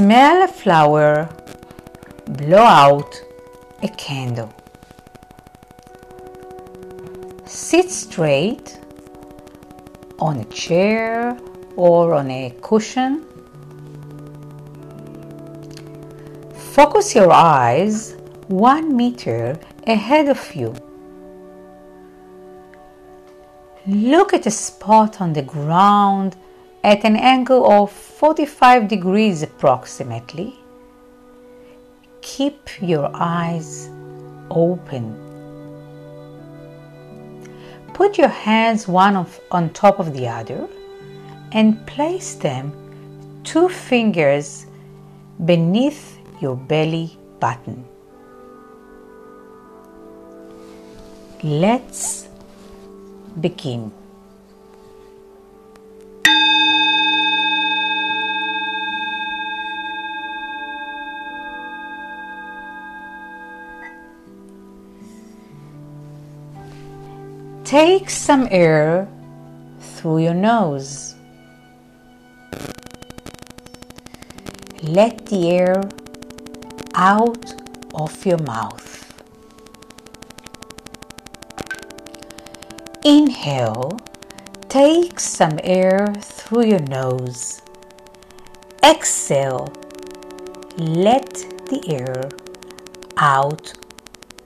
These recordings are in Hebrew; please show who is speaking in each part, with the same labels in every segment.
Speaker 1: Smell a flower, blow out a candle. Sit straight on a chair or on a cushion. Focus your eyes one meter ahead of you. Look at a spot on the ground at an angle of 45 degrees approximately. Keep your eyes open. Put your hands one of, on top of the other and place them two fingers beneath your belly button. Let's begin. Take some air through your nose. Let the air out of your mouth. Inhale, take some air through your nose. Exhale, let the air out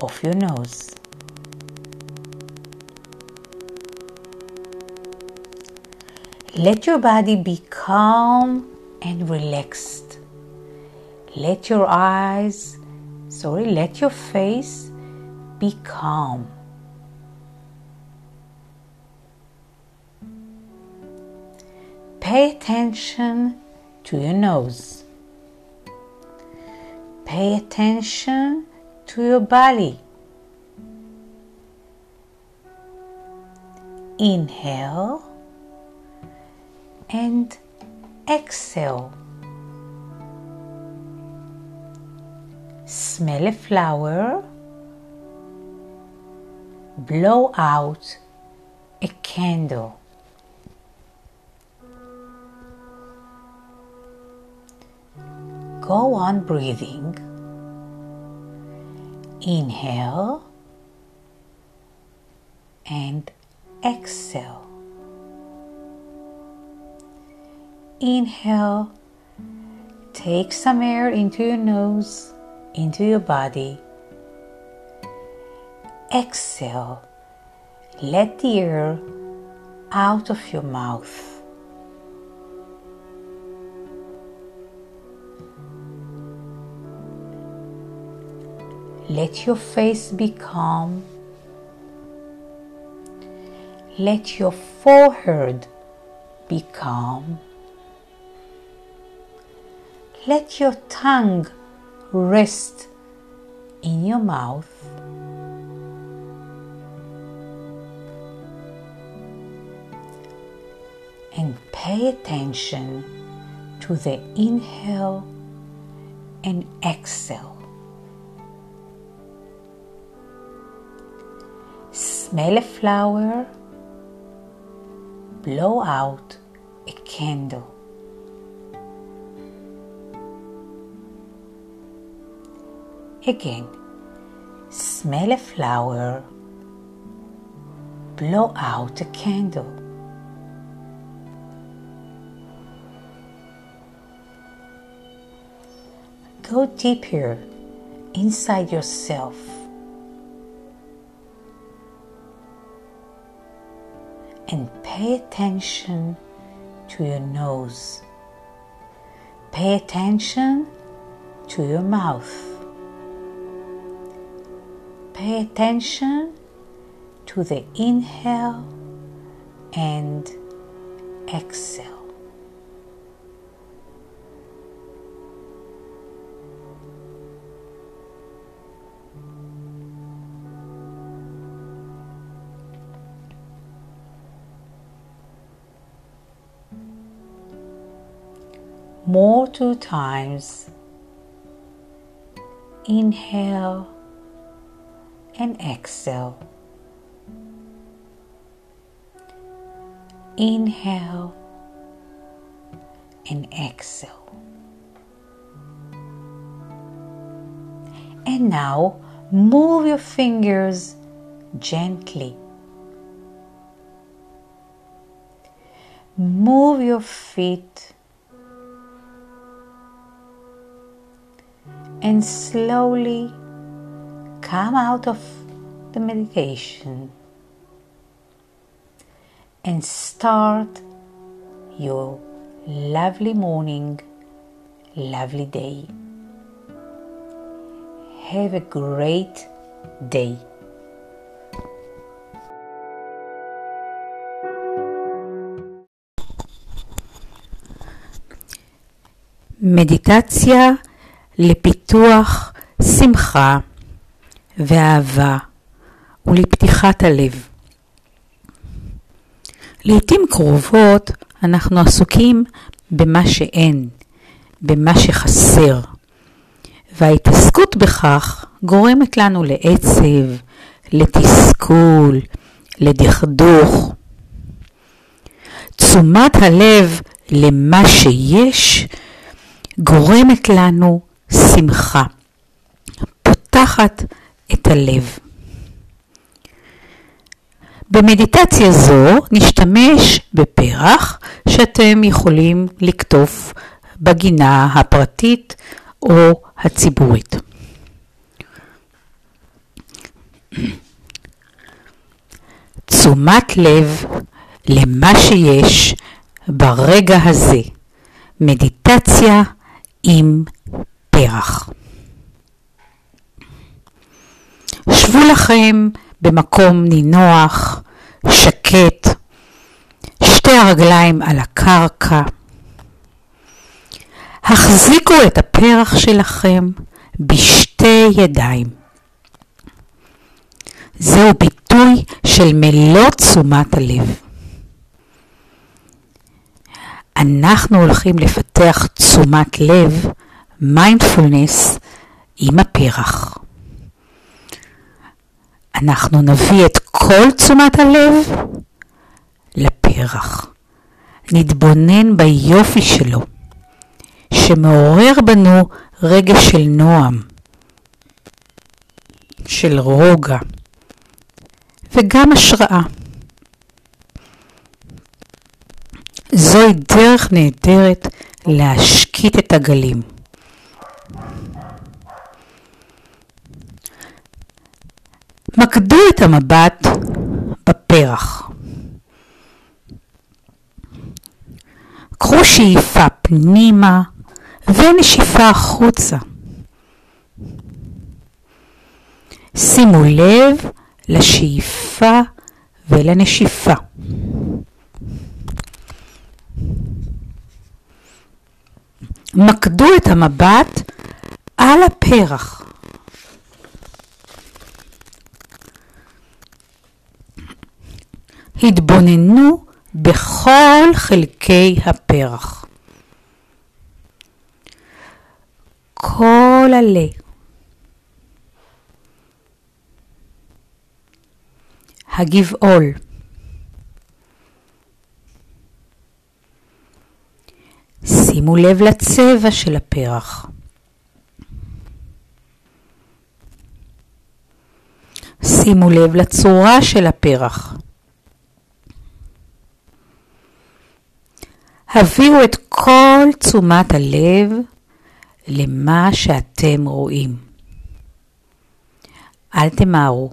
Speaker 1: of your nose. Let your body be calm and relaxed. Let your eyes, sorry, let your face be calm. Pay attention to your nose. Pay attention to your belly. Inhale and exhale. Smell a flower. Blow out a candle. Go on breathing. Inhale and exhale. Inhale, take some air into your nose, into your body. Exhale, let the air out of your mouth. Let your face be calm. Let your forehead be calm. Let your tongue rest in your mouth. And pay attention to the inhale and exhale. Smell a flower, blow out a candle. Again, smell a flower, blow out a candle. Go deeper inside yourself. And pay attention to your nose. Pay attention to your mouth. Pay attention to the inhale and exhale. More two times. Inhale and exhale. Inhale and exhale. And now move your fingers gently. Move your feet and slowly come out of the meditation and start your lovely morning, lovely day. Have a great day. מדיטציה לפיתוח שמחה ואהבה ולפתיחת הלב. לעתים קרובות אנחנו עסוקים במה שאין, במה שחסר, וההתעסקות בכך גורמת לנו לעצב, לתסכול, לדכדוך. תשומת הלב למה שיש גורמת לנו שמחה, פותחת את הלב. במדיטציה זו נשתמש בפרח שאתם יכולים לקטוף בגינה הפרטית או הציבורית. תשומת לב למה שיש ברגע הזה. מדיטציה עם פרח. שבו לכם במקום נינוח, שקט, שתי הרגליים על הקרקע. החזיקו את הפרח שלכם בשתי ידיים. זהו ביטוי של מלוא תשומת הלב. אנחנו הולכים לפתח תשומת לב, מיינדפולנס, עם הפרח. אנחנו נביא את כל תשומת הלב לפרח. נתבונן ביופי שלו, שמעורר בנו רגע של נועם, של רוגע, וגם השראה. זוהי דרך נהדרת להשקיט את הגלים. מקדו את המבט בפרח. קחו שאיפה פנימה ונשיפה החוצה. שימו לב לשאיפה ולנשיפה. מקדו את המבט על הפרח. התבוננו בכל חלקי הפרח. כל עלה. הגבעול. שימו לב לצבע של הפרח. שימו לב לצורה של הפרח. הביאו את כל תשומת הלב למה שאתם רואים. אל תמהרו.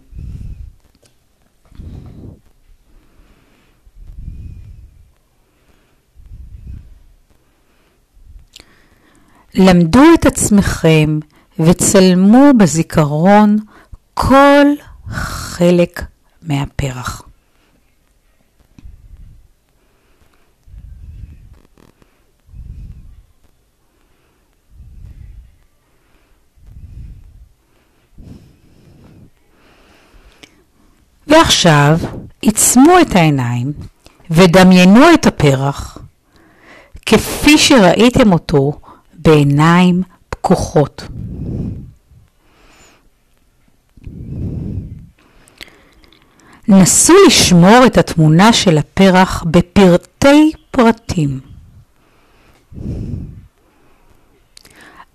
Speaker 1: למדו את עצמכם וצלמו בזיכרון כל חלק מהפרח. ועכשיו עיצמו את העיניים ודמיינו את הפרח כפי שראיתם אותו בעיניים פקוחות. נסו לשמור את התמונה של הפרח בפרטי פרטים.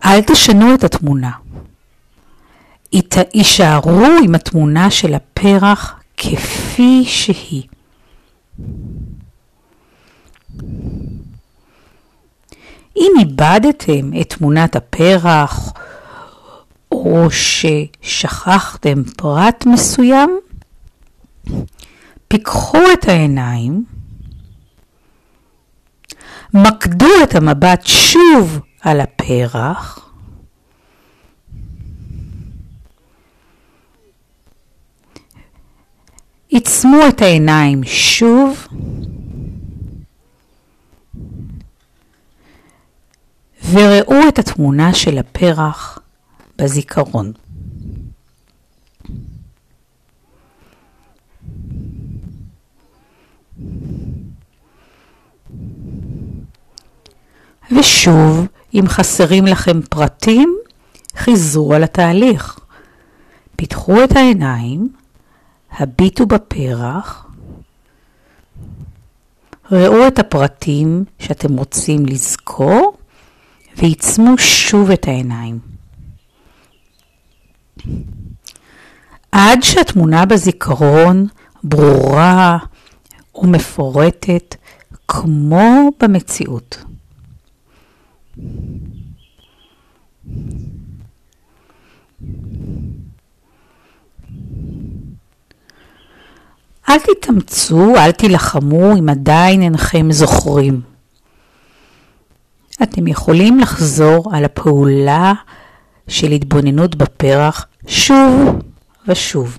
Speaker 1: אל תשנו את התמונה. יישארו עם התמונה של הפרח כפי שהיא. אם איבדתם את תמונת הפרח, או ששכחתם פרט מסוים, פיקחו את העיניים, מקדו את המבט שוב על הפרח, עיצמו את העיניים שוב, וראו את התמונה של הפרח בזיכרון. ושוב, אם חסרים לכם פרטים, חיזרו על התהליך. פיתחו את העיניים, הביטו בפרח, ראו את הפרטים שאתם רוצים לזכור, ועיצמו שוב את העיניים. עד שהתמונה בזיכרון ברורה ומפורטת כמו במציאות. אל תתאמצו, אל תילחמו אם עדיין אינכם זוכרים. אתם יכולים לחזור על הפעולה של התבוננות בפרח שוב ושוב.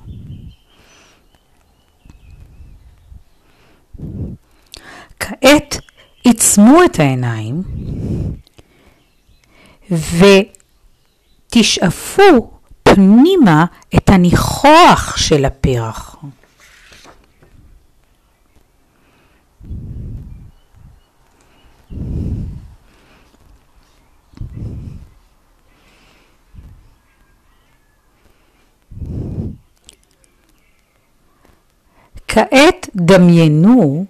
Speaker 1: כעת עיצמו את העיניים ותשאפו פנימה את הניחוח של הפרח. כעת דמיינו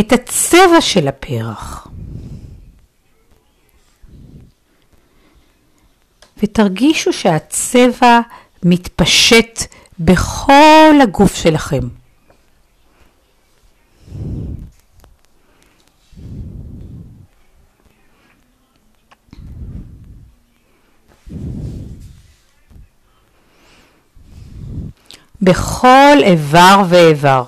Speaker 1: את הצבע של הפרח. ותרגישו שהצבע מתפשט בכל הגוף שלכם. בכל איבר ואיבר.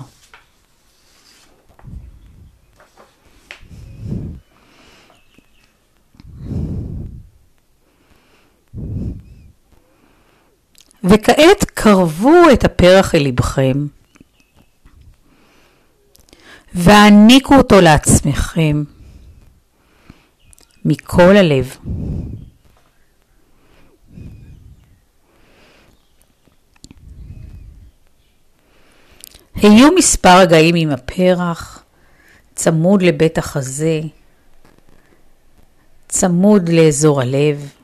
Speaker 1: וכעת קרבו את הפרח אל לבכם והעניקו אותו לעצמכם מכל הלב. היו מספר רגעים עם הפרח, צמוד לבית החזה, צמוד לאזור הלב.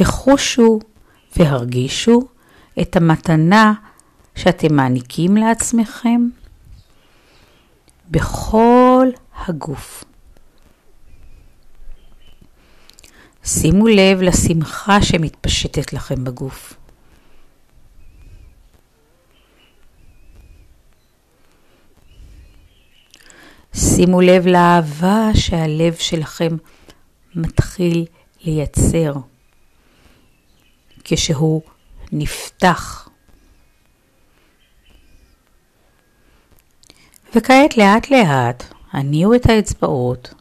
Speaker 1: וחושו והרגישו את המתנה שאתם מעניקים לעצמכם בכל הגוף. שימו לב לשמחה שמתפשטת לכם בגוף. שימו לב לאהבה שהלב שלכם מתחיל לייצר כשהוא נפתח. וכעת לאט לאט הניעו את האצבעות.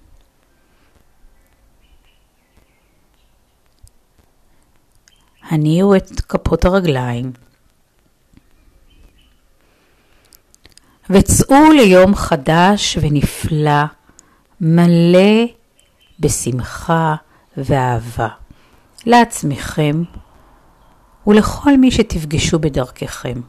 Speaker 1: הניעו את כפות הרגליים. וצאו ליום חדש ונפלא, מלא בשמחה ואהבה, לעצמכם ולכל מי שתפגשו בדרככם.